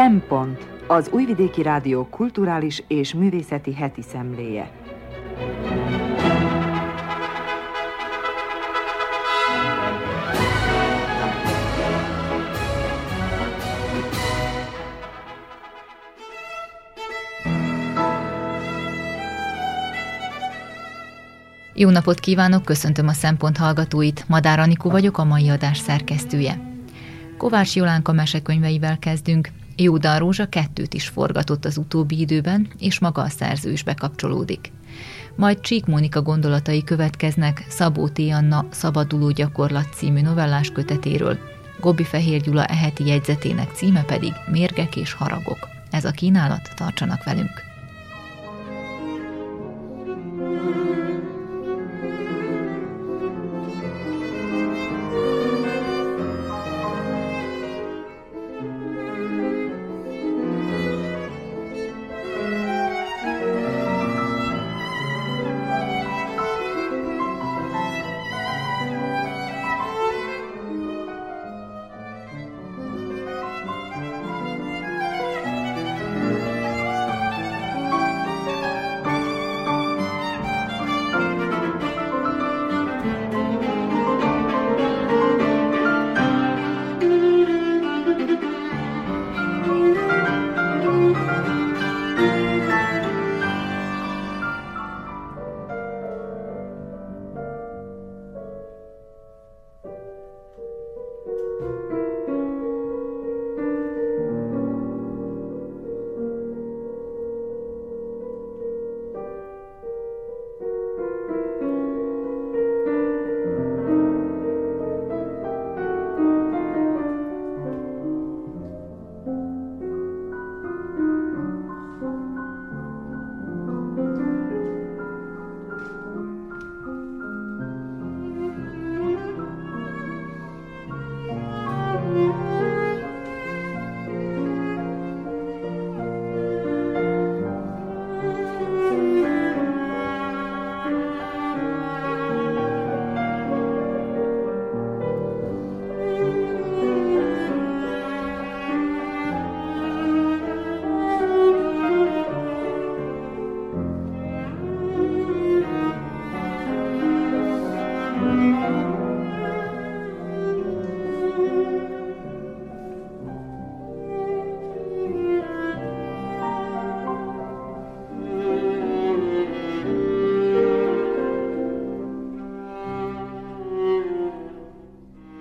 Szempont az Újvidéki Rádió kulturális és művészeti heti szemléje. Jó napot kívánok, köszöntöm a Szempont hallgatóit. Madár Anikó vagyok, a mai adás szerkesztője. Kovács Jolánka mesekönyveivel kezdünk. Jóda Rózsa kettőt is forgatott az utóbbi időben, és maga a szerző is bekapcsolódik. Majd Csík Mónika gondolatai következnek Szabó T. Anna Szabaduló gyakorlat című novellás kötetéről. Gobbi Fehér Gyula eheti jegyzetének címe pedig Mérgek és haragok. Ez a kínálat, tartsanak velünk!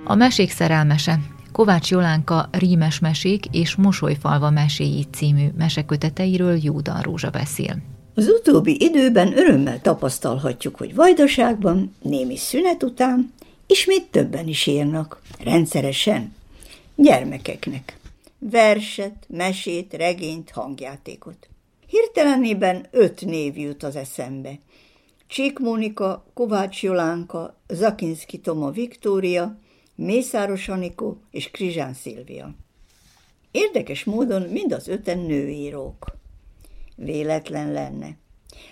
A mesék szerelmese, Kovács Jolánka Rímes mesék és Mosolyfalva meséi című meseköteteiről Jódan Rózsa beszél. Az utóbbi időben örömmel tapasztalhatjuk, hogy Vajdaságban némi szünet után ismét többen is írnak, rendszeresen, gyermekeknek. Verset, mesét, regényt, hangjátékot. Hirtelenében öt név jut az eszembe. Csík Mónika, Kovács Jolánka, Zakinski Toma Viktória, Mészáros Anikó és Krizsán Szilvia. Érdekes módon mind az öten nőírók. Véletlen lenne.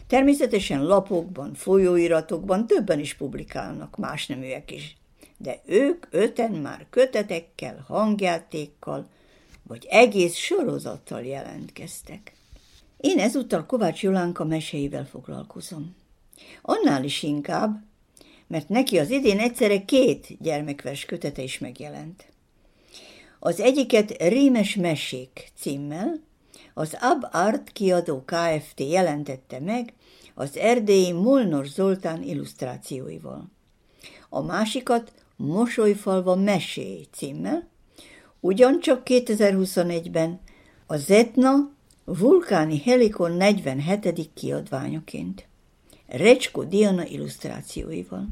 Természetesen lapokban, folyóiratokban többen is publikálnak, más neműek is. De ők öten már kötetekkel, hangjátékkal, vagy egész sorozattal jelentkeztek. Én ezúttal Kovács Jolánka meséivel foglalkozom. Annál is inkább, mert neki az idén egyszerre két gyermekvers kötete is megjelent. Az egyiket Rémes Mesék címmel, az Ab Art kiadó Kft. jelentette meg az erdélyi Molnor Zoltán illusztrációival. A másikat Mosolyfalva Mesé címmel, ugyancsak 2021-ben a Zetna Vulkáni Helikon 47. kiadványoként. Recsko Diana illusztrációival.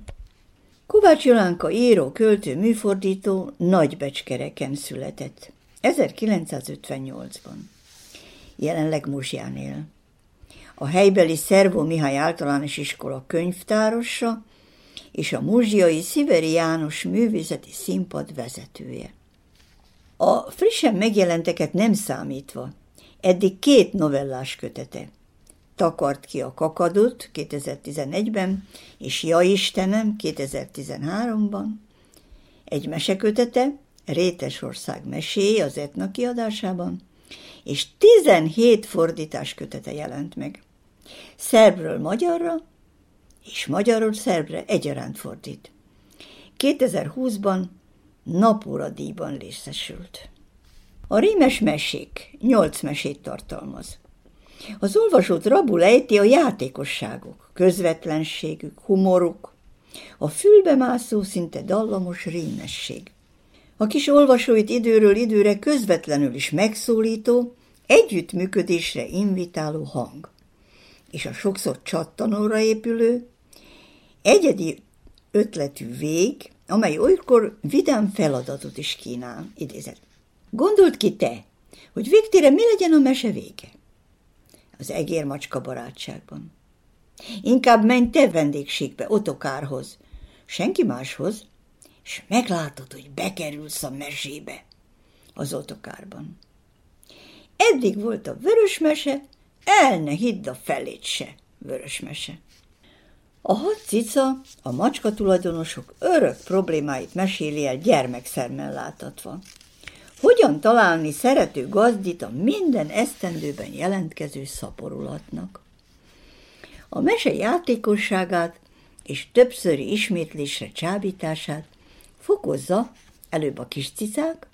Kovács Jolánka író, költő, műfordító Nagybecskereken született. 1958-ban. Jelenleg Muzsján él. A helybeli Szervó Mihály általános iskola könyvtárosa és a muzsiai Sziveri János művészeti színpad vezetője. A frissen megjelenteket nem számítva, eddig két novellás kötete – Takart ki a kakadot 2011-ben, és Ja Istenem 2013-ban. Egy mesekötete, Rétesország meséje az Etna kiadásában, és 17 fordítás kötete jelent meg. Szerbről magyarra, és magyarul szerbre egyaránt fordít. 2020-ban napóra díjban részesült. A rímes mesék nyolc mesét tartalmaz. Az olvasót rabul ejti a játékosságok, közvetlenségük, humoruk, a fülbe mászó, szinte dallamos rímesség. A kis olvasóit időről időre közvetlenül is megszólító, együttműködésre invitáló hang, és a sokszor csattanóra épülő, egyedi ötletű vég, amely olykor vidám feladatot is kínál, idézett. Gondold ki te, hogy végtére mi legyen a mese vége? Az egérmacska barátságban. Inkább menj te vendégségbe, Otokárhoz, senki máshoz, és meglátod, hogy bekerülsz a mesébe az Otokárban. Eddig volt a vörös mese, el ne hidd a felét se, vörös mese. A hat cica, a macska tulajdonosok örök problémáit meséli el gyermekszemmel látatva. Hogyan találni szerető gazdit a minden esztendőben jelentkező szaporulatnak? A mese játékosságát és többszöri ismétlésre csábítását fokozza előbb a kis cicák,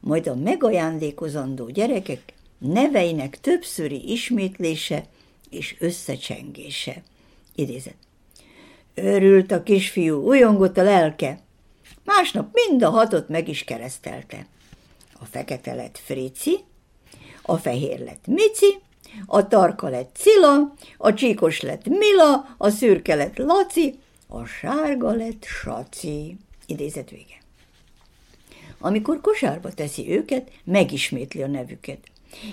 majd a megajándékozandó gyerekek neveinek többszöri ismétlése és összecsengése. Idézet. Örült a kisfiú, újongott a lelke. Másnap mind a hatot meg is keresztelte. A fekete lett Frici, a fehér lett Mici, a tarka lett Cilla, a csíkos lett Mila, a szürke lett Laci, a sárga lett Saci. Idézet vége. Amikor kosárba teszi őket, megismétli a nevüket.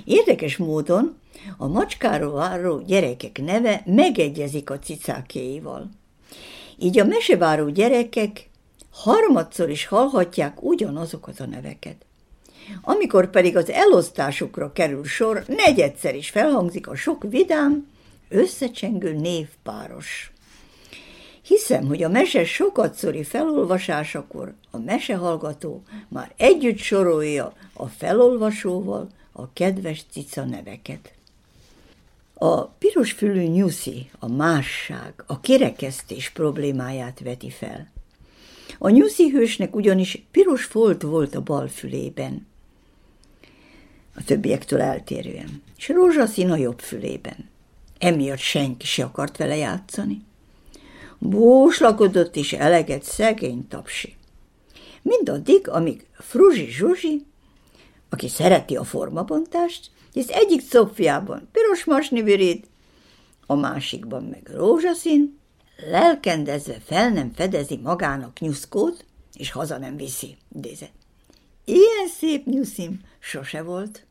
Érdekes módon a macskáról váró gyerekek neve megegyezik a cicákéival. Így a meseváró gyerekek harmadszor is hallhatják ugyanazokat a neveket. Amikor pedig az elosztásukra kerül sor, negyedszer is felhangzik a sok vidám, összecsengő névpáros. Hiszem, hogy a mese sokatszori felolvasásakor a mesehallgató már együtt sorolja a felolvasóval a kedves cica neveket. A pirosfülű nyuszi a másság, a kirekesztés problémáját veti fel. A nyuszi hősnek ugyanis piros folt volt a bal fülében, a többiektől eltérően, és rózsaszín a jobb fülében. Emiatt senki se akart vele játszani. Bóslakodott is eleget szegény tapsi. Mindaddig, amíg Fruzsi Zsuzsi, aki szereti a formabontást, hisz egyik szopjában piros masnivirít, a másikban meg rózsaszín, lelkendezve fel nem fedezi magának nyuszkót, és haza nem viszi, idézett. Ilyen szép nyuszim sose volt.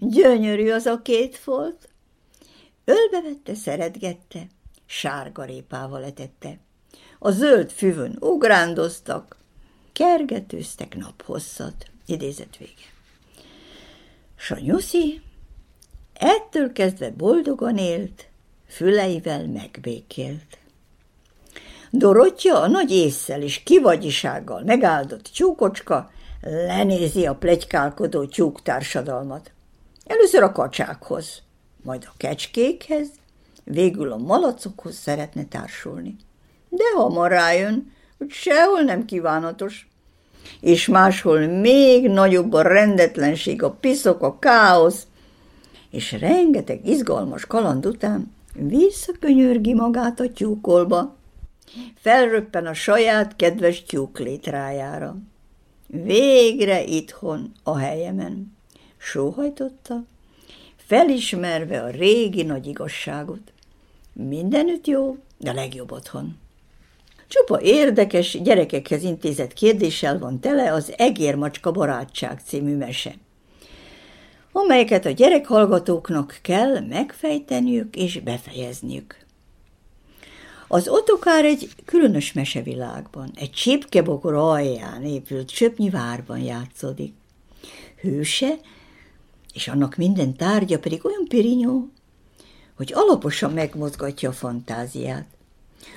Gyönyörű az a két folt. Ölbevette, szeretgette, sárga répával etette. A zöld füvön ugrándoztak, kergetőztek naphosszat. Idézet vége. S a nyuszi ettől kezdve boldogan élt, füleivel megbékélt. Dorottya a nagy észszel és kivagyisággal megáldott tyúkocska lenézi a plegykálkodó tyúk társadalmat. Először a kacsákhoz, majd a kecskékhez, végül a malacokhoz szeretne társulni. De hamar rájön, hogy sehol nem kívánatos, és máshol még nagyobb a rendetlenség, a piszok, a káosz, és rengeteg izgalmas kaland után visszakönyörgi magát a tyúkolba, felröppen a saját kedves tyúk létrájára. Végre itthon a helyemen. Sóhajtotta, felismerve a régi nagy igazságot. Mindenütt jó, de legjobb otthon. Csupa érdekes, gyerekekhez intézett kérdéssel van tele az Egérmacska barátság című mese, amelyeket a gyerekhallgatóknak kell megfejteniük és befejezniük. Az otokár egy különös mesevilágban, egy csipkebokor alján épült csöpnyi várban játszódik. Hőse, és annak minden tárgya pedig olyan pirinyó, hogy alaposan megmozgatja a fantáziát.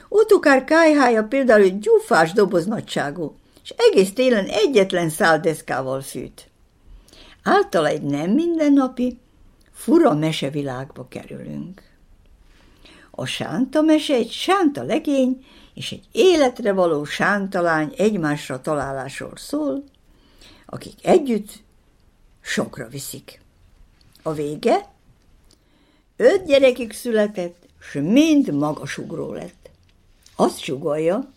Otokár kájhája például egy gyufás doboz nagyságú, és egész télen egyetlen száldeszkával fűt. által egy nem mindennapi, fura mesevilágba kerülünk. A sánta mese egy sánta legény és egy életre való sántalány egymásra találásról szól, akik együtt sokra viszik. A vége? Öt gyerekük született, s mind magasugró lett. Azt sugalja,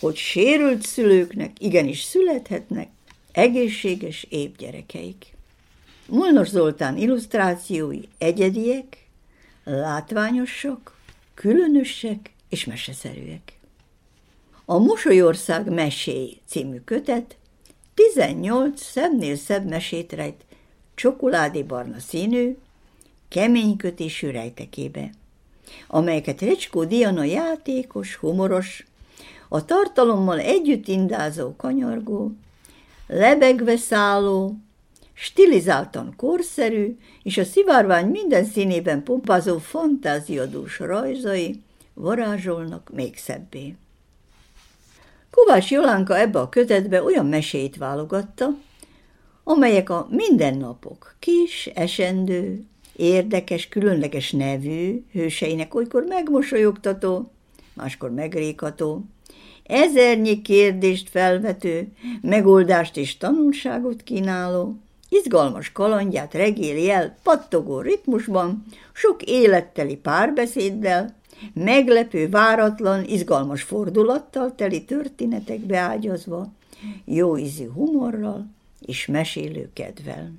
hogy sérült szülőknek igenis születhetnek egészséges épp gyerekeik. Molnos Zoltán illusztrációi egyediek, látványosak, különösek és meseszerűek. A Mosolyország mesély című kötet 18 szebbnél szebb mesét rejt csokoládébarna színű, kemény kötésű rejtekébe, amelyeket Recskó Diana játékos, humoros, a tartalommal együtt indázó kanyargó, lebegve szálló, stilizáltan korszerű, és a szivárvány minden színében pompázó fantáziadús rajzai varázsolnak még szebbé. Kovács Jolánka ebbe a kötetbe olyan mesét válogatta, amelyek a mindennapok kis, esendő, érdekes, különleges nevű hőseinek olykor megmosolyogtató, máskor megrékató, ezernyi kérdést felvető, megoldást és tanulságot kínáló, izgalmas kalandját regéli el pattogó ritmusban, sok életteli párbeszéddel, meglepő, váratlan, izgalmas fordulattal teli történetekbe ágyazva, jó ízű humorral és mesélő kedvel.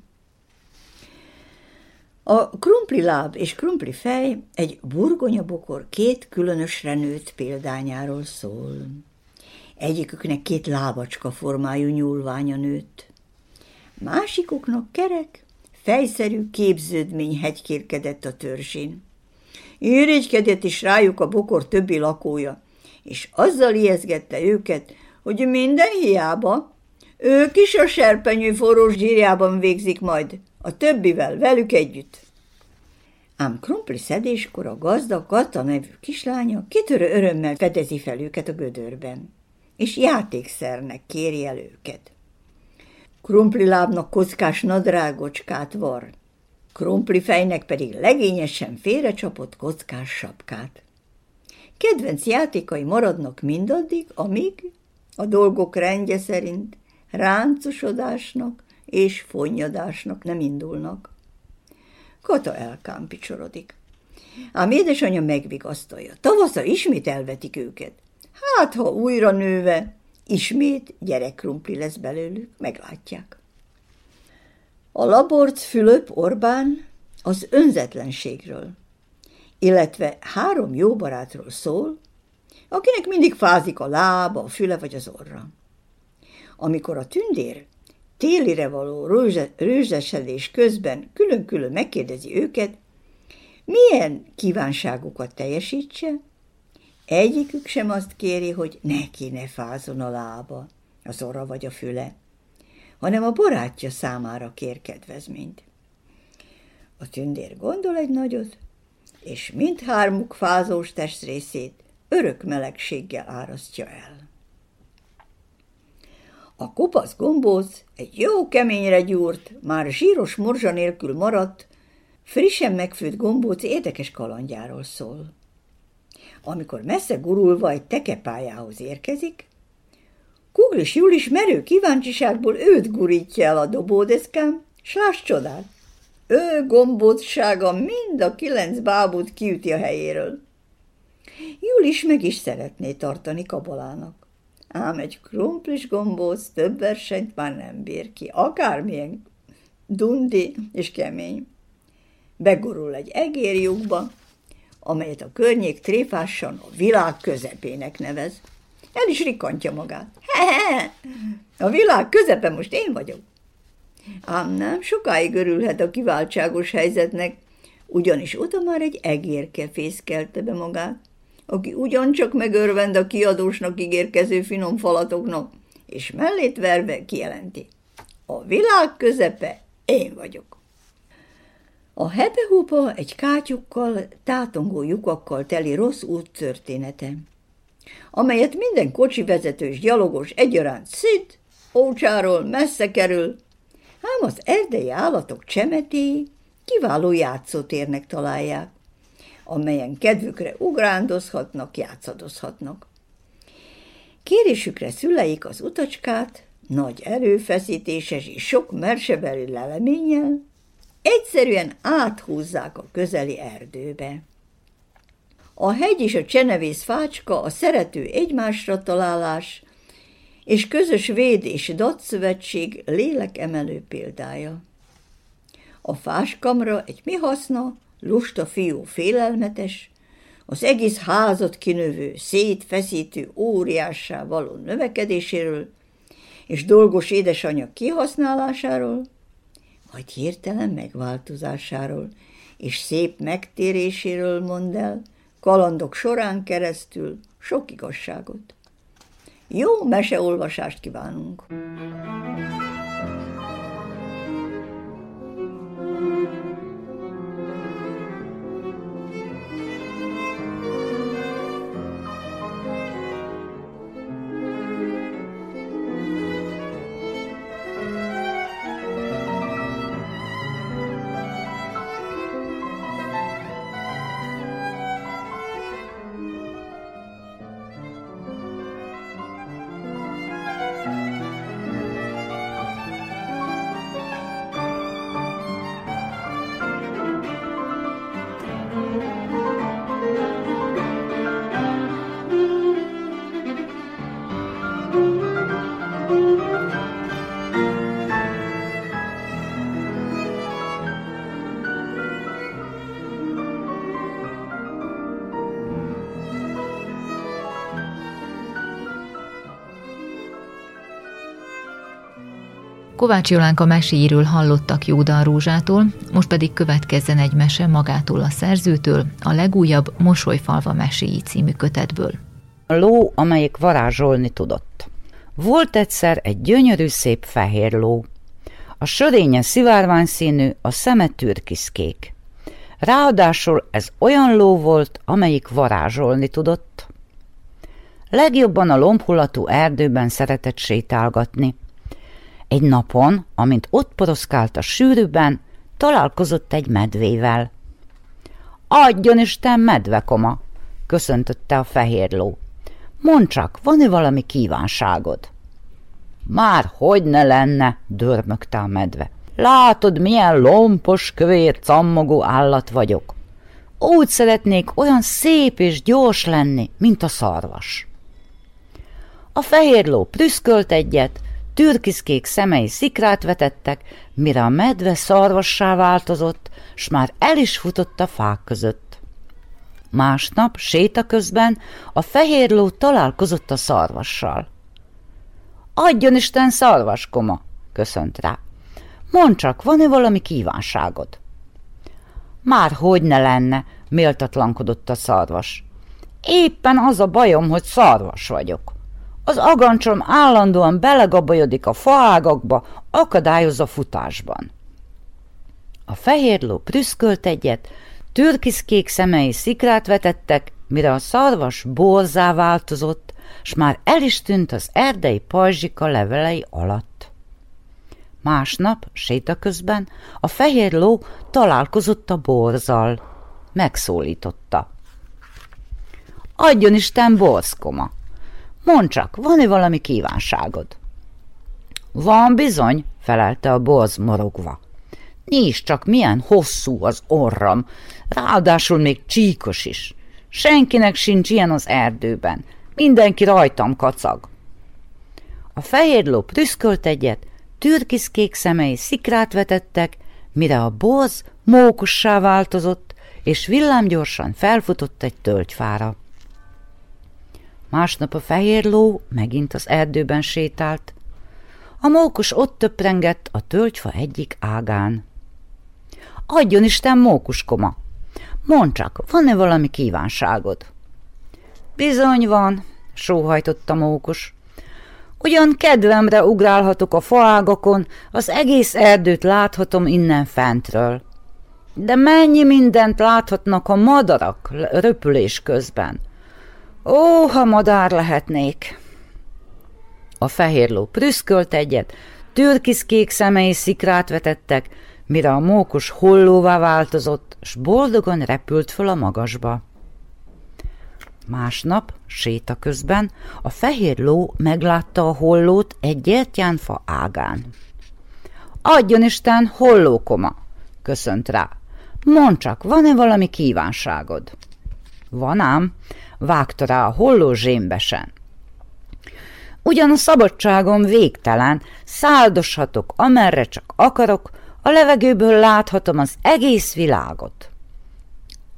A krumpli láb és krumpli fej egy burgonyabokor két különösre nőtt példányáról szól. Egyiküknek két lábacska formájú nyúlványa nőtt. Másikuknak kerek, fejszerű képződmény hegykérkedett a törzsén. Irigykedett is rájuk a bokor többi lakója, és azzal ijeszgette őket, hogy minden hiába, ők is a serpenyő forrós zsírjában végzik majd, a többivel, velük együtt. Ám krumpli szedéskor a gazda Kata nevű kislánya kitörő örömmel fedezi fel őket a gödörben, és játékszernek kéri el őket. Krumpli lábnak kockás nadrágocskát var, krumpli fejnek pedig legényesen félrecsapott kockás sapkát. Kedvenc játékai maradnak mindaddig, amíg a dolgok rendje szerint ráncosodásnak és fonnyadásnak nem indulnak. Kata elkámpicsorodik. Ám édesanyja megvigasztalja. Tavasza ismét elvetik őket. Hát, ha újra nőve, ismét gyerekkrumpli lesz belőlük, meglátják. A Laborc Fülöp Orbán az önzetlenségről, illetve három jó barátról szól, akinek mindig fázik a lába, a füle vagy az orra. Amikor a tündér télire való rőzsesedés közben külön-külön megkérdezi őket, milyen kívánságukat teljesítse, egyikük sem azt kéri, hogy neki ne fázon a lába, az orra vagy a füle, hanem a barátja számára kér kedvezményt. A tündér gondol egy nagyot, és mindhármuk fázós testrészét örök melegséggel árasztja el. A kopasz gombóc egy jó keményre gyúrt, már zsíros morzsa nélkül maradt, frissen megfőtt gombóc érdekes kalandjáról szól. Amikor messze gurulva egy tekepályához érkezik, Kuglis Julis merő kíváncsiságból őt gurítja el a dobódeszkám, s láss csodát! Ő gombócsága mind a kilenc bábút kiüti a helyéről. Julis meg is szeretné tartani kabalának. Ám egy krumplis gombóc több versenyt már nem bír ki, akármilyen dundi és kemény. Begurul egy egérjukba, amelyet a környék tréfásan a világ közepének nevez. El is rikantja magát. He-he, a világ közepe most én vagyok. Ám nem sokáig örülhet a kiváltságos helyzetnek, ugyanis oda már egy egérke fészkelte be magát, aki ugyancsak megörvend a kiadósnak ígérkező finom falatoknak, és mellét verve kijelenti. A világ közepe én vagyok. A hepehupa egy kátyukkal, tátongó lyukakkal teli rossz út története amelyet minden kocsi vezetős gyalogos egyaránt szit, ócsáról messze kerül, ám az erdei állatok csemetéi kiváló játszótérnek találják, amelyen kedvükre ugrándozhatnak, játszadozhatnak. Kérésükre szüleik az utacskát nagy erőfeszítéses és sok mersebeli leleménnyel egyszerűen áthúzzák a közeli erdőbe. A hegy és a csenevész fácska a szerető egymásra találás és közös véd és datszövetség lélekemelő példája. A fáskamra egy mi haszna, lusta fiú félelmetes, az egész házat kinövő, szétfeszítő óriássá való növekedéséről és dolgos édesanyja kihasználásáról, majd hirtelen megváltozásáról és szép megtéréséről mond el, kalandok során keresztül sok igazságot. Jó meseolvasást kívánunk! Kovács Jolánka meséiről hallottak Jóda Rózsától, most pedig következzen egy mese magától a szerzőtől, a legújabb Mosolyfalva meséi című kötetből. A ló, amelyik varázsolni tudott. Volt egyszer egy gyönyörű szép fehér ló. A sörénye szivárvány színű, a szeme türkiszkék. Ráadásul ez olyan ló volt, amelyik varázsolni tudott. Legjobban a lombhulatú erdőben szeretett sétálgatni – egy napon, amint ott poroszkált a sűrűben, találkozott egy medvével. Adjon Isten, medvekoma, köszöntötte a fehér ló. Mondd csak, van-e valami kívánságod? Már hogy ne lenne, dörmögte a medve. Látod, milyen lompos, kövér, cammogó állat vagyok. Úgy szeretnék olyan szép és gyors lenni, mint a szarvas. A fehér ló prüszkölt egyet, türkiszkék szemei szikrát vetettek, mire a medve szarvassá változott, s már el is futott a fák között. Másnap, séta közben a fehér ló találkozott a szarvassal. Adjon Isten szarvaskoma, köszönt rá. Mondd csak, van-e valami kívánságod? Már hogy ne lenne, méltatlankodott a szarvas. Éppen az a bajom, hogy szarvas vagyok. Az agancsom állandóan belegabajodik a faágakba, akadályoz a futásban. A fehér ló prüszkölt egyet, türkiszkék szemei szikrát vetettek, mire a szarvas borzá változott, s már el is tűnt az erdei pajzsika levelei alatt. Másnap, séta közben, a fehér ló találkozott a borzal. Megszólította. Adjon Isten borzkoma! Mondd csak, van-e valami kívánságod? Van bizony, felelte a borz morogva. Nézd csak, milyen hosszú az orram, ráadásul még csíkos is. Senkinek sincs ilyen az erdőben, mindenki rajtam kacag. A fehér ló prüszkölt egyet, türkiszkék szemei szikrát vetettek, mire a borz mókussá változott, és villámgyorsan felfutott egy tölgyfára. Másnap a fehér ló megint az erdőben sétált. A mókus ott töprengett a tölgyfa egyik ágán. Adjon Isten mókuskoma! Mondd csak, van-e valami kívánságod? Bizony van, sóhajtott a mókus. Ugyan kedvemre ugrálhatok a faágakon, az egész erdőt láthatom innen fentről. De mennyi mindent láthatnak a madarak röpülés közben. Ó, ha madár lehetnék! A fehér ló prüszkölt egyet, Türkiszkék szemei szikrát vetettek, mire a mókus hollóvá változott, s boldogan repült föl a magasba. Másnap, séta közben, a fehér ló meglátta a hollót egy gyertyánfa ágán. Adjon Isten, hollókoma, köszönt rá. Mondd csak, van-e valami kívánságod? Van ám, vágta rá a holló zsémbesen. Ugyan a szabadságom végtelen, száldoshatok, amerre csak akarok, a levegőből láthatom az egész világot.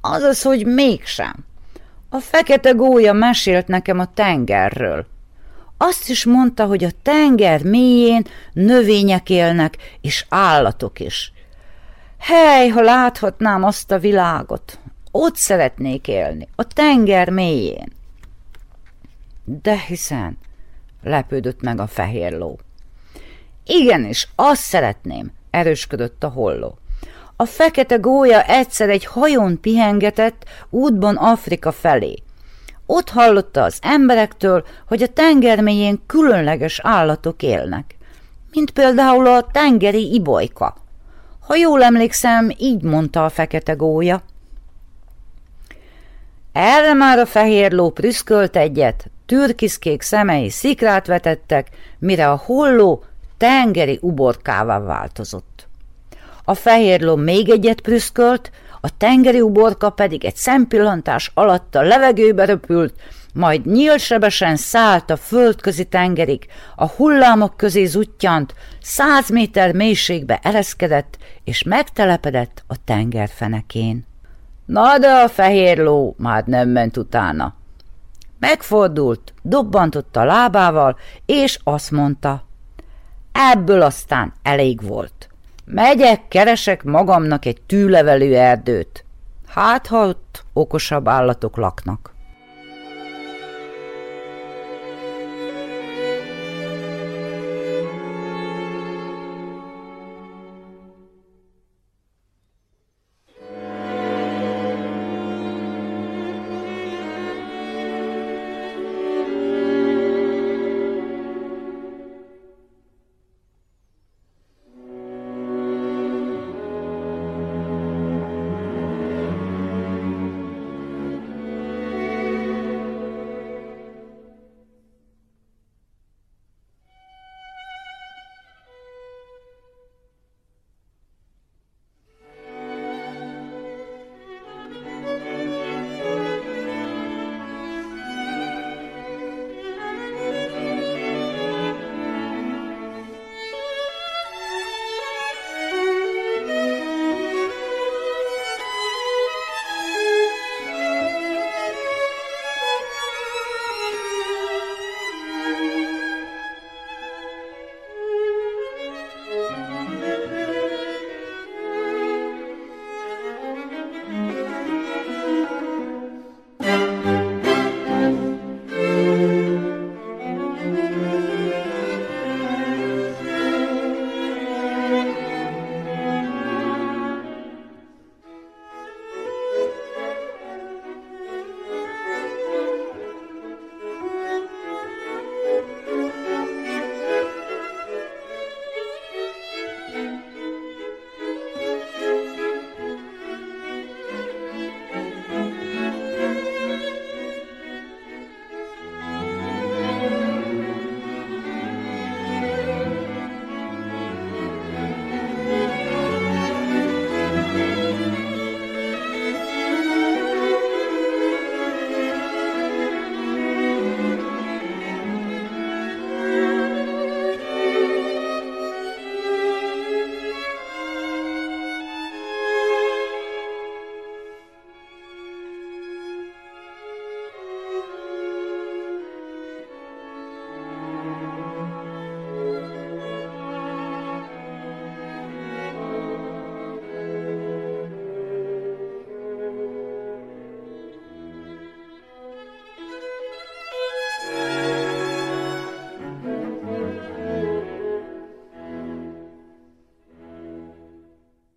Azaz, hogy mégsem. A fekete gólya mesélt nekem a tengerről. Azt is mondta, hogy a tenger mélyén növények élnek, és állatok is. Hely, ha láthatnám azt a világot, ott szeretnék élni, a tenger mélyén. De hiszen, lepődött meg a fehér ló. Igenis, azt szeretném, erősködött a holló. A fekete gólya egyszer egy hajón pihengetett útban Afrika felé. Ott hallotta az emberektől, hogy a tenger mélyén különleges állatok élnek, mint például a tengeri ibolyka. Ha jól emlékszem, így mondta a fekete gólya. Erre már a fehér ló prüszkölt egyet, türkiszkék szemei szikrát vetettek, mire a holló tengeri uborkává változott. A fehér ló még egyet prüszkölt, a tengeri uborka pedig egy szempillantás alatt a levegőbe röpült, majd nyílsebesen szállt a földközi tengerig, a hullámok közé zuttyant, száz méter mélységbe ereszkedett, és megtelepedett a tengerfenekén. Na de a fehér ló már nem ment utána. Megfordult, dobbantott a lábával, és azt mondta, ebből aztán elég volt. Megyek, keresek magamnak egy tűlevelő erdőt. Hát, ha ott okosabb állatok laknak.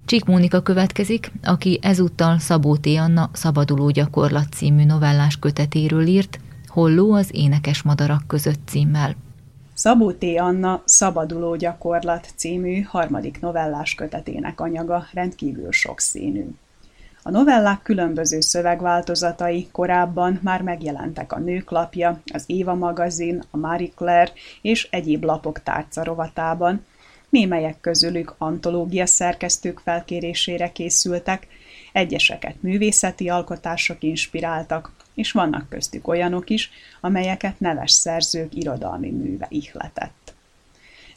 Csík Mónika következik, aki ezúttal Szabó T. Anna Szabaduló gyakorlat című novellás kötetéről írt, Holló az énekes madarak között címmel. Szabó T. Anna Szabaduló gyakorlat című harmadik novellás kötetének anyaga rendkívül sokszínű. A novellák különböző szövegváltozatai korábban már megjelentek a Nőklapja, az Éva magazin, a Marie Claire és egyéb lapok tárca rovatában, némelyek közülük antológia szerkesztők felkérésére készültek, egyeseket művészeti alkotások inspiráltak, és vannak köztük olyanok is, amelyeket neves szerzők irodalmi műve ihletett.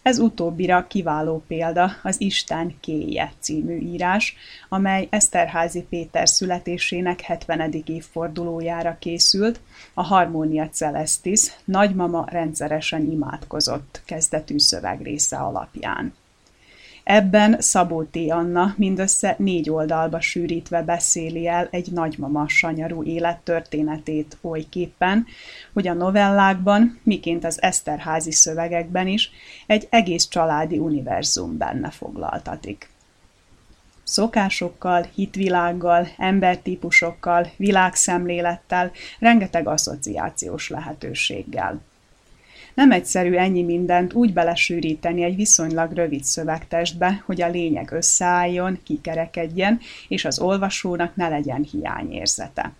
Ez utóbbira kiváló példa az Isten kéje című írás, amely Eszterházi Péter születésének 70. évfordulójára készült, a Harmonia Celestis nagymama rendszeresen imádkozott kezdetű szövegrésze alapján. Ebben Szabó T. Anna mindössze négy oldalba sűrítve beszéli el egy nagymama sanyarú élettörténetét olyképpen, hogy a novellákban, miként az Eszterházi szövegekben is, egy egész családi univerzum benne foglaltatik. Szokásokkal, hitvilággal, embertípusokkal, világszemlélettel, rengeteg asszociációs lehetőséggel. Nem egyszerű ennyi mindent úgy belesűríteni egy viszonylag rövid szövegtestbe, hogy a lényeg összeálljon, kikerekedjen, és az olvasónak ne legyen hiányérzete.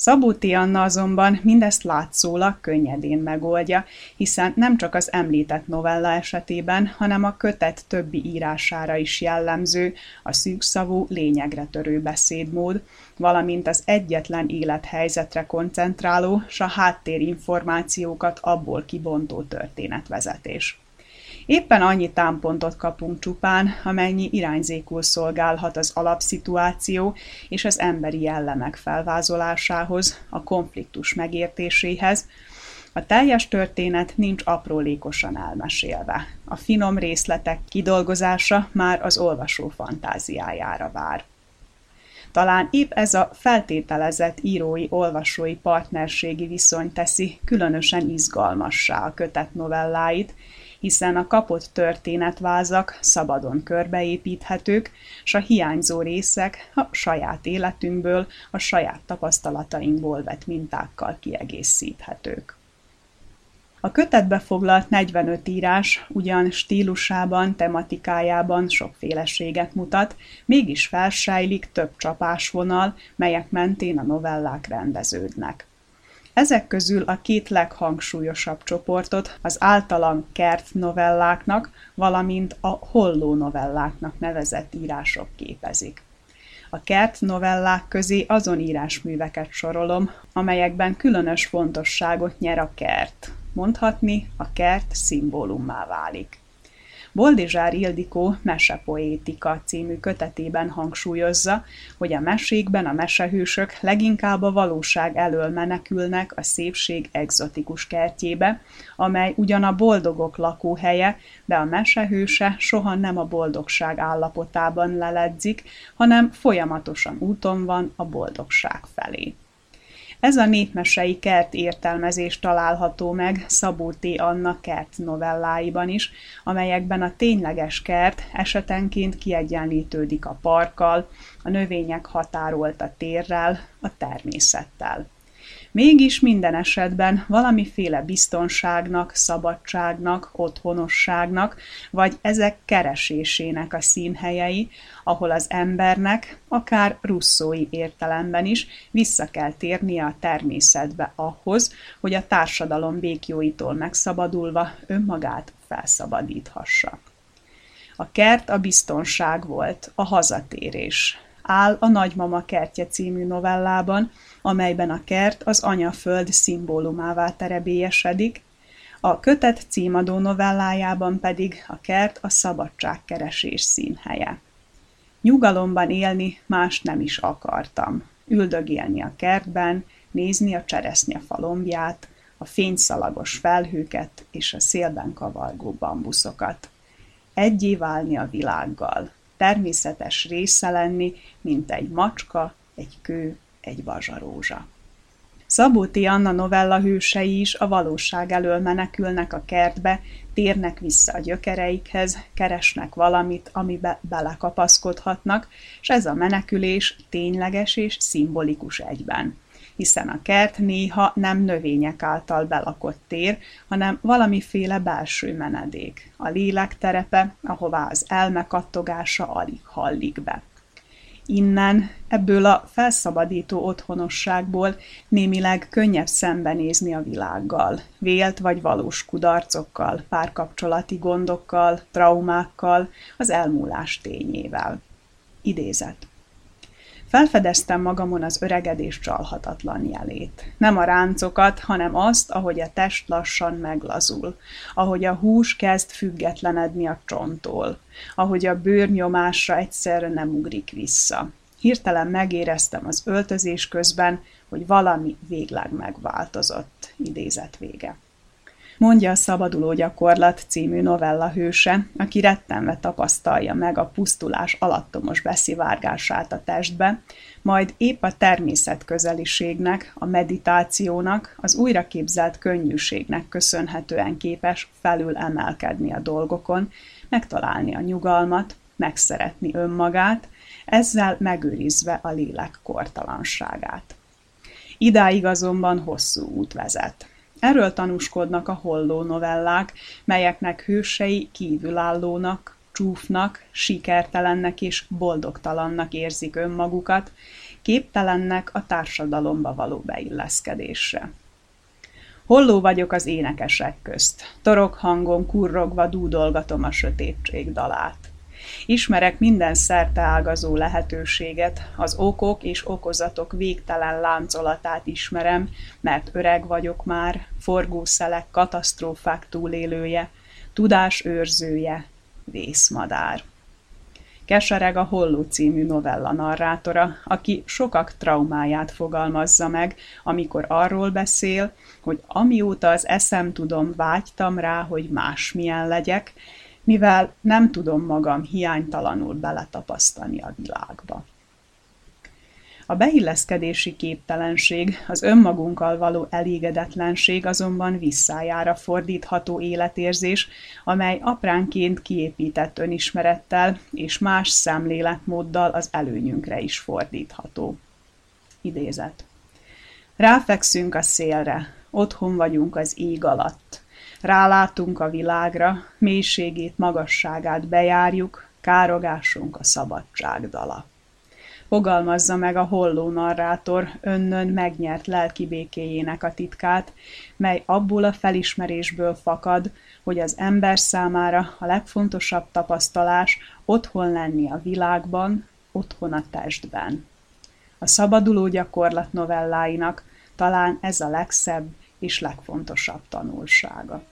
Szabó T. Anna azonban mindezt látszólag könnyedén megoldja, hiszen nem csak az említett novella esetében, hanem a kötet többi írására is jellemző a szűkszavú, lényegre törő beszédmód, valamint az egyetlen élethelyzetre koncentráló, s a háttérinformációkat abból kibontó történetvezetés. Éppen annyi támpontot kapunk csupán, amennyi irányzékul szolgálhat az alapszituáció és az emberi jellemek felvázolásához, a konfliktus megértéséhez, a teljes történet nincs aprólékosan elmesélve. A finom részletek kidolgozása már az olvasó fantáziájára vár. Talán épp ez a feltételezett írói-olvasói partnerségi viszony teszi különösen izgalmassá a kötet novelláit, hiszen a kapott történetvázak szabadon körbeépíthetők, s a hiányzó részek a saját életünkből, a saját tapasztalatainkból vett mintákkal kiegészíthetők. A kötetbe foglalt 45 írás ugyan stílusában, tematikájában sokféleséget mutat, mégis felsejlik több csapásvonal, melyek mentén a novellák rendeződnek. Ezek közül a két leghangsúlyosabb csoportot az általam kert novelláknak, valamint a holló novelláknak nevezett írások képezik. A kert novellák közé azon írásműveket sorolom, amelyekben különös fontosságot nyer a kert. Mondhatni, a kert szimbólummá válik. Boldizsár Ildikó Mesepoétika című kötetében hangsúlyozza, hogy a mesékben a mesehősök leginkább a valóság elől menekülnek a szépség egzotikus kertjébe, amely ugyan a boldogok lakóhelye, de a mesehőse soha nem a boldogság állapotában leledzik, hanem folyamatosan úton van a boldogság felé. Ez a népmesei kert értelmezés található meg Szabó T. Anna kert novelláiban is, amelyekben a tényleges kert esetenként kiegyenlítődik a parkkal, a növények határolt a térrel, a természettel. Mégis minden esetben valamiféle biztonságnak, szabadságnak, otthonosságnak, vagy ezek keresésének a színhelyei, ahol az embernek, akár russzói értelemben is vissza kell térnie a természetbe ahhoz, hogy a társadalom békjóitól megszabadulva önmagát felszabadíthassa. A kert a biztonság volt, a hazatérés. Áll a Nagymama kertje című novellában, amelyben a kert az anyaföld szimbólumává terebélyesedik, a kötet címadó novellájában pedig a kert a szabadságkeresés színhelye. Nyugalomban élni más nem is akartam. Üldögélni a kertben, nézni a cseresznye falombját, a fényszalagos felhőket és a szélben kavargó bambuszokat. Egyé válni a világgal, természetes része lenni, mint egy macska, egy kő, egy vazsarózsa. Szabó T. Anna novella hősei is a valóság elől menekülnek a kertbe, térnek vissza a gyökereikhez, keresnek valamit, amibe belekapaszkodhatnak, és ez a menekülés tényleges és szimbolikus egyben. Hiszen a kert néha nem növények által belakott tér, hanem valamiféle belső menedék, a lélek terepe, ahová az elme kattogása alig hallik be. Innen, ebből a felszabadító otthonosságból némileg könnyebb szembenézni a világgal, vélt vagy valós kudarcokkal, párkapcsolati gondokkal, traumákkal, az elmúlás tényével. Idézet. Felfedeztem magamon az öregedés csalhatatlan jelét. Nem a ráncokat, hanem azt, ahogy a test lassan meglazul, ahogy a hús kezd függetlenedni a csonttól, ahogy a bőrnyomásra egyszerre nem ugrik vissza. Hirtelen megéreztem az öltözés közben, hogy valami végleg megváltozott. Idézet vége mondja a Szabaduló gyakorlat című novella hőse, aki rettenve tapasztalja meg a pusztulás alattomos beszivárgását a testbe, majd épp a természet közeliségnek, a meditációnak, az újraképzelt könnyűségnek köszönhetően képes felül emelkedni a dolgokon, megtalálni a nyugalmat, megszeretni önmagát, ezzel megőrizve a lélek kortalanságát. Idáig azonban hosszú út vezet. Erről tanúskodnak a holló novellák, melyeknek hősei kívülállónak, csúfnak, sikertelennek és boldogtalannak érzik önmagukat, képtelennek a társadalomba való beilleszkedésre. Holló vagyok az énekesek közt, torok hangon kurrogva dúdolgatom a sötétség dalát. Ismerek minden szerte ágazó lehetőséget, az okok és okozatok végtelen láncolatát ismerem, mert öreg vagyok már, forgószelek, katasztrófák túlélője, tudás őrzője, vészmadár. Kesereg a Holló című novella narrátora, aki sokak traumáját fogalmazza meg, amikor arról beszél, hogy amióta az eszem tudom, vágytam rá, hogy másmilyen legyek, mivel nem tudom magam hiánytalanul beletapasztani a világba. A beilleszkedési képtelenség, az önmagunkkal való elégedetlenség azonban visszájára fordítható életérzés, amely apránként kiépített önismerettel és más szemléletmóddal az előnyünkre is fordítható. Idézet. Ráfekszünk a szélre, otthon vagyunk az ég alatt. Rálátunk a világra, mélységét, magasságát bejárjuk, károgásunk a szabadság dala. Fogalmazza meg a holló narrátor önnön megnyert lelki békéjének a titkát, mely abból a felismerésből fakad, hogy az ember számára a legfontosabb tapasztalás otthon lenni a világban, otthon a testben. A szabaduló gyakorlat novelláinak talán ez a legszebb és legfontosabb tanulsága.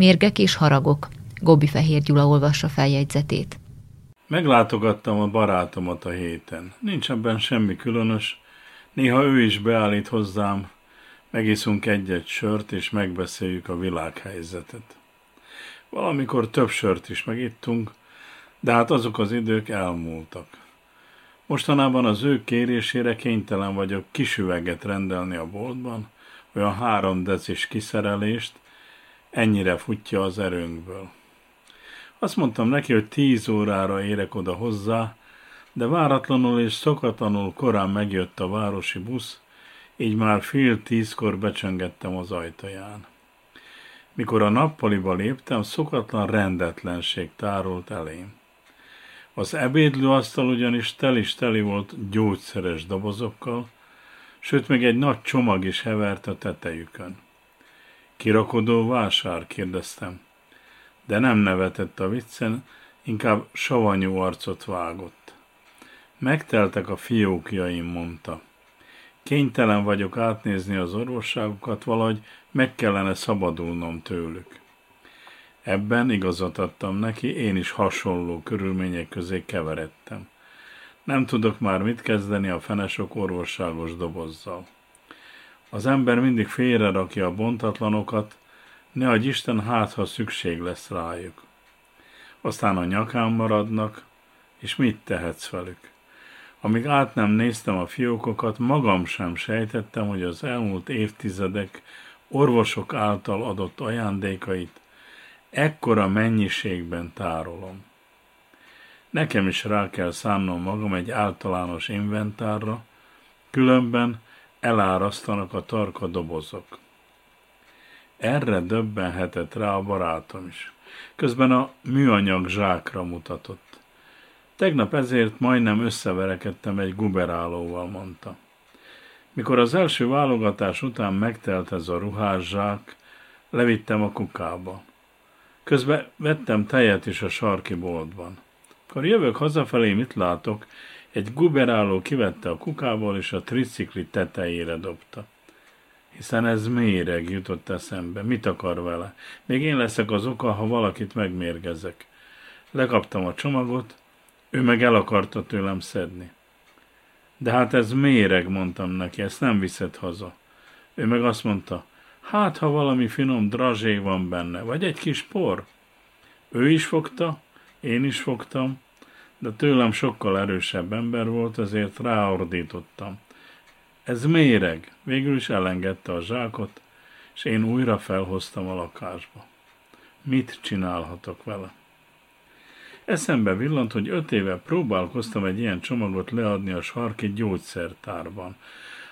Mérgek és haragok. Gobbi Fehér Gyula olvassa feljegyzetét. Meglátogattam a barátomat a héten. Nincs ebben semmi különös. Néha ő is beállít hozzám, megiszunk egy-egy sört, és megbeszéljük a világhelyzetet. Valamikor több sört is megittunk, de hát azok az idők elmúltak. Mostanában az ő kérésére kénytelen vagyok kisüveget rendelni a boltban, olyan három decis kiszerelést, ennyire futja az erőnkből. Azt mondtam neki, hogy tíz órára érek oda hozzá, de váratlanul és szokatlanul korán megjött a városi busz, így már fél tízkor becsöngettem az ajtaján. Mikor a nappaliba léptem, szokatlan rendetlenség tárult elém. Az ebédlőasztal ugyanis tel is teli volt gyógyszeres dobozokkal, sőt még egy nagy csomag is hevert a tetejükön. Kirakodó vásár? kérdeztem. De nem nevetett a viccen, inkább savanyú arcot vágott. Megteltek a fiókjaim, mondta. Kénytelen vagyok átnézni az orvosságokat, valahogy meg kellene szabadulnom tőlük. Ebben igazat adtam neki, én is hasonló körülmények közé keveredtem. Nem tudok már mit kezdeni a fenesok orvosságos dobozzal. Az ember mindig félrerakja a bontatlanokat, ne adj Isten, hát ha szükség lesz rájuk. Aztán a nyakán maradnak, és mit tehetsz velük? Amíg át nem néztem a fiókokat, magam sem sejtettem, hogy az elmúlt évtizedek orvosok által adott ajándékait ekkora mennyiségben tárolom. Nekem is rá kell szánnom magam egy általános inventárra, különben elárasztanak a tarka dobozok. Erre döbbenhetett rá a barátom is. Közben a műanyag zsákra mutatott. Tegnap ezért majdnem összeverekedtem egy guberálóval, mondta. Mikor az első válogatás után megtelt ez a ruhászsák, levittem a kukába. Közben vettem tejet is a sarki boltban. Akkor jövök hazafelé, mit látok? Egy guberáló kivette a kukából, és a tricikli tetejére dobta. Hiszen ez méreg jutott eszembe. Mit akar vele? Még én leszek az oka, ha valakit megmérgezek. Lekaptam a csomagot, ő meg el akarta tőlem szedni. De hát ez méreg, mondtam neki, ezt nem viszed haza. Ő meg azt mondta, hát ha valami finom drazsé van benne, vagy egy kis por. Ő is fogta, én is fogtam, de tőlem sokkal erősebb ember volt, ezért ráordítottam. Ez méreg, végül is elengedte a zsákot, és én újra felhoztam a lakásba. Mit csinálhatok vele? Eszembe villant, hogy öt éve próbálkoztam egy ilyen csomagot leadni a sarki gyógyszertárban.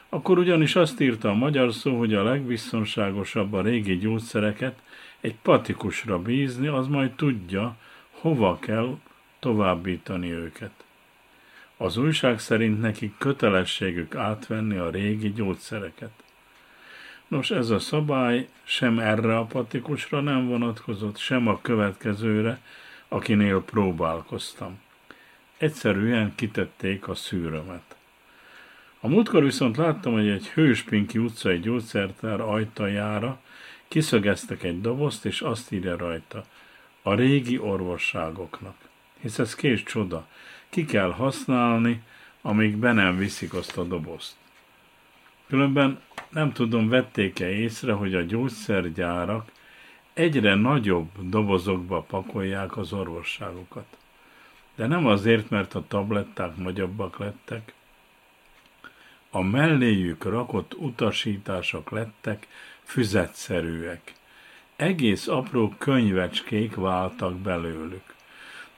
Akkor ugyanis azt írta a magyar szó, hogy a legbiztonságosabb a régi gyógyszereket egy patikusra bízni, az majd tudja, hova kell továbbítani őket. Az újság szerint nekik kötelességük átvenni a régi gyógyszereket. Nos, ez a szabály sem erre a patikusra nem vonatkozott, sem a következőre, akinél próbálkoztam. Egyszerűen kitették a szűrömet. A múltkor viszont láttam, hogy egy Hőspinki utcai gyógyszertár ajtajára kiszögeztek egy dobozt, és azt írja rajta, a régi orvosságoknak. Hisz ez kés csoda, ki kell használni, amíg be nem viszik azt a dobozt. Különben nem tudom, vették-e észre, hogy a gyógyszergyárak egyre nagyobb dobozokba pakolják az orvosságokat. De nem azért, mert a tabletták nagyobbak lettek, a melléjük rakott utasítások lettek füzetszerűek. Egész apró könyvecskék váltak belőlük.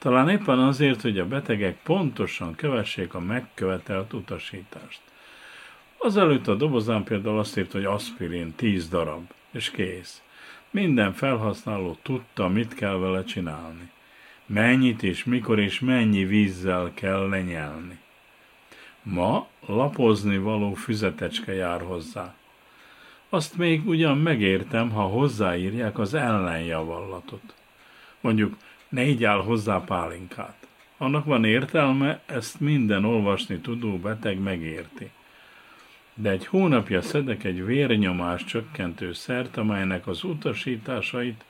Talán éppen azért, hogy a betegek pontosan kövessék a megkövetelt utasítást. Azelőtt a dobozán például azt írt, hogy aspirin 10 darab, és kész. Minden felhasználó tudta, mit kell vele csinálni. Mennyit és mikor és mennyi vízzel kell lenyelni. Ma lapozni való füzetecske jár hozzá. Azt még ugyan megértem, ha hozzáírják az ellenjavallatot. Mondjuk, ne így áll hozzá pálinkát. Annak van értelme, ezt minden olvasni tudó beteg megérti de egy hónapja szedek egy vérnyomás csökkentő szert, amelynek az utasításait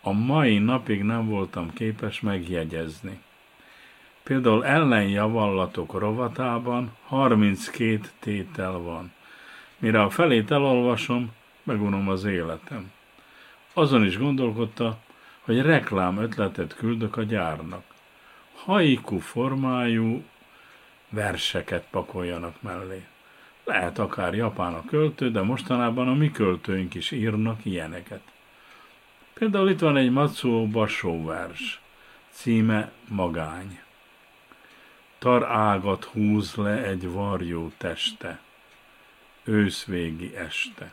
a mai napig nem voltam képes megjegyezni. Például ellenjavallatok rovatában 32 tétel van. Mire a felét elolvasom, megunom az életem. Azon is gondolkodta, hogy reklám ötletet küldök a gyárnak. Haiku formájú verseket pakoljanak mellé. Lehet akár japán a költő, de mostanában a mi költőink is írnak ilyeneket. Például itt van egy Matsuo Basho vers, címe Magány. Tar ágat húz le egy varjó teste, őszvégi este.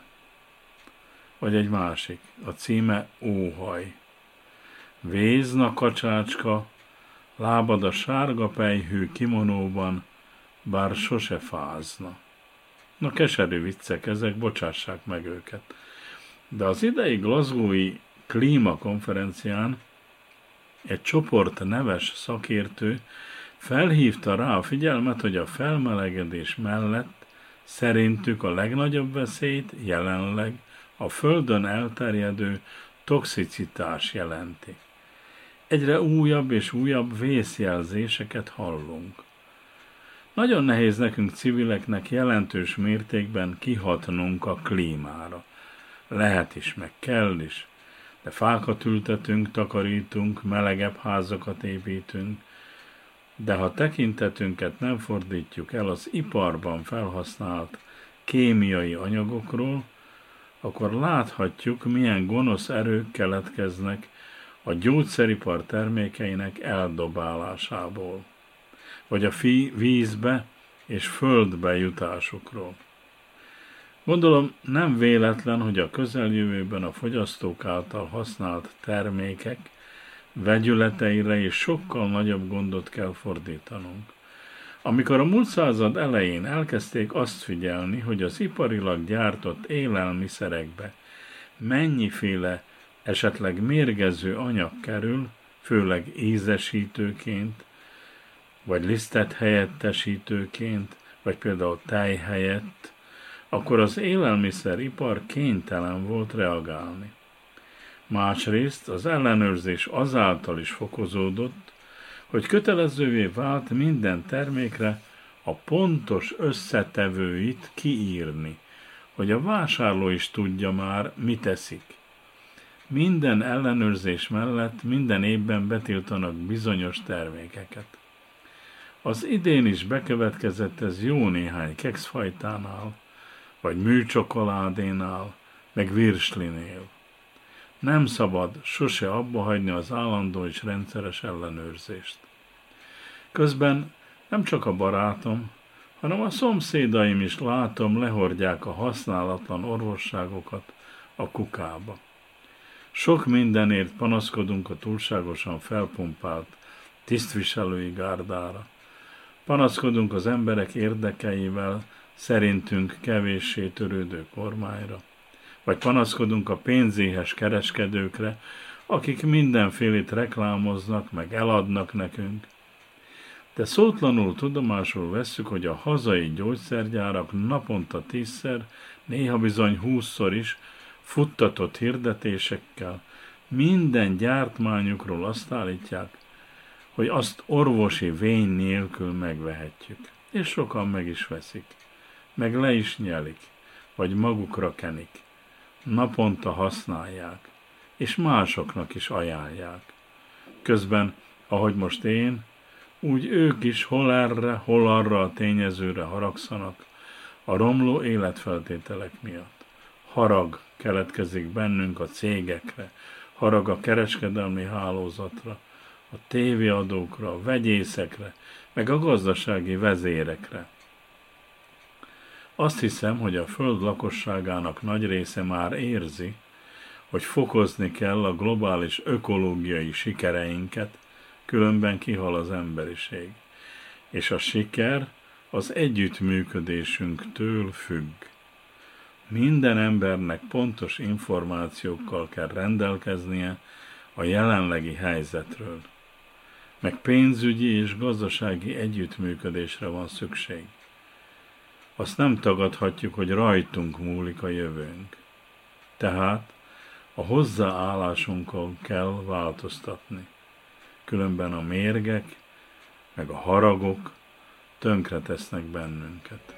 Vagy egy másik, a címe Óhaj. Vézna kacsácska, lábad a sárga pejhő kimonóban, bár sose fázna. Na keserű viccek ezek, bocsássák meg őket. De az idei glazgói klímakonferencián egy csoport neves szakértő felhívta rá a figyelmet, hogy a felmelegedés mellett szerintük a legnagyobb veszélyt jelenleg a Földön elterjedő toxicitás jelenti. Egyre újabb és újabb vészjelzéseket hallunk. Nagyon nehéz nekünk civileknek jelentős mértékben kihatnunk a klímára. Lehet is, meg kell is, de fákat ültetünk, takarítunk, melegebb házakat építünk, de ha tekintetünket nem fordítjuk el az iparban felhasznált kémiai anyagokról, akkor láthatjuk, milyen gonosz erők keletkeznek a gyógyszeripar termékeinek eldobálásából vagy a vízbe és földbe jutásukról. Gondolom nem véletlen, hogy a közeljövőben a fogyasztók által használt termékek vegyületeire is sokkal nagyobb gondot kell fordítanunk. Amikor a múlt század elején elkezdték azt figyelni, hogy az iparilag gyártott élelmiszerekbe mennyiféle esetleg mérgező anyag kerül, főleg ízesítőként, vagy lisztet helyettesítőként, vagy például tej helyett, akkor az élelmiszeripar kénytelen volt reagálni. Másrészt az ellenőrzés azáltal is fokozódott, hogy kötelezővé vált minden termékre a pontos összetevőit kiírni, hogy a vásárló is tudja már, mit teszik. Minden ellenőrzés mellett minden évben betiltanak bizonyos termékeket. Az idén is bekövetkezett ez jó néhány kekszfajtánál, vagy műcsokoládénál, meg virslinél. Nem szabad sose abba hagyni az állandó és rendszeres ellenőrzést. Közben nem csak a barátom, hanem a szomszédaim is látom lehordják a használatlan orvosságokat a kukába. Sok mindenért panaszkodunk a túlságosan felpumpált tisztviselői gárdára. Panaszkodunk az emberek érdekeivel szerintünk kevéssé törődő kormányra. Vagy panaszkodunk a pénzéhes kereskedőkre, akik mindenfélét reklámoznak, meg eladnak nekünk. De szótlanul tudomásul vesszük, hogy a hazai gyógyszergyárak naponta tízszer, néha bizony húszszor is futtatott hirdetésekkel minden gyártmányukról azt állítják, hogy azt orvosi vény nélkül megvehetjük. És sokan meg is veszik. Meg le is nyelik, vagy magukra kenik. Naponta használják, és másoknak is ajánlják. Közben, ahogy most én, úgy ők is hol erre, hol arra a tényezőre haragszanak, a romló életfeltételek miatt. Harag keletkezik bennünk a cégekre, harag a kereskedelmi hálózatra, a tévéadókra, a vegyészekre, meg a gazdasági vezérekre. Azt hiszem, hogy a föld lakosságának nagy része már érzi, hogy fokozni kell a globális ökológiai sikereinket, különben kihal az emberiség. És a siker az együttműködésünktől függ. Minden embernek pontos információkkal kell rendelkeznie a jelenlegi helyzetről, meg pénzügyi és gazdasági együttműködésre van szükség. Azt nem tagadhatjuk, hogy rajtunk múlik a jövőnk. Tehát a hozzáállásunkkal kell változtatni különben a mérgek, meg a haragok tönkre tesznek bennünket.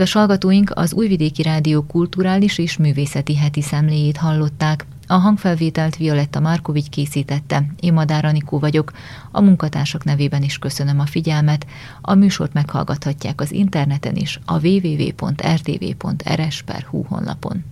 Kedves hallgatóink, az Újvidéki Rádió kulturális és művészeti heti szemléjét hallották. A hangfelvételt Violetta Markovics készítette, én Madár Anikó vagyok. A munkatársak nevében is köszönöm a figyelmet. A műsort meghallgathatják az interneten is, a www.rtv.rs.hu honlapon.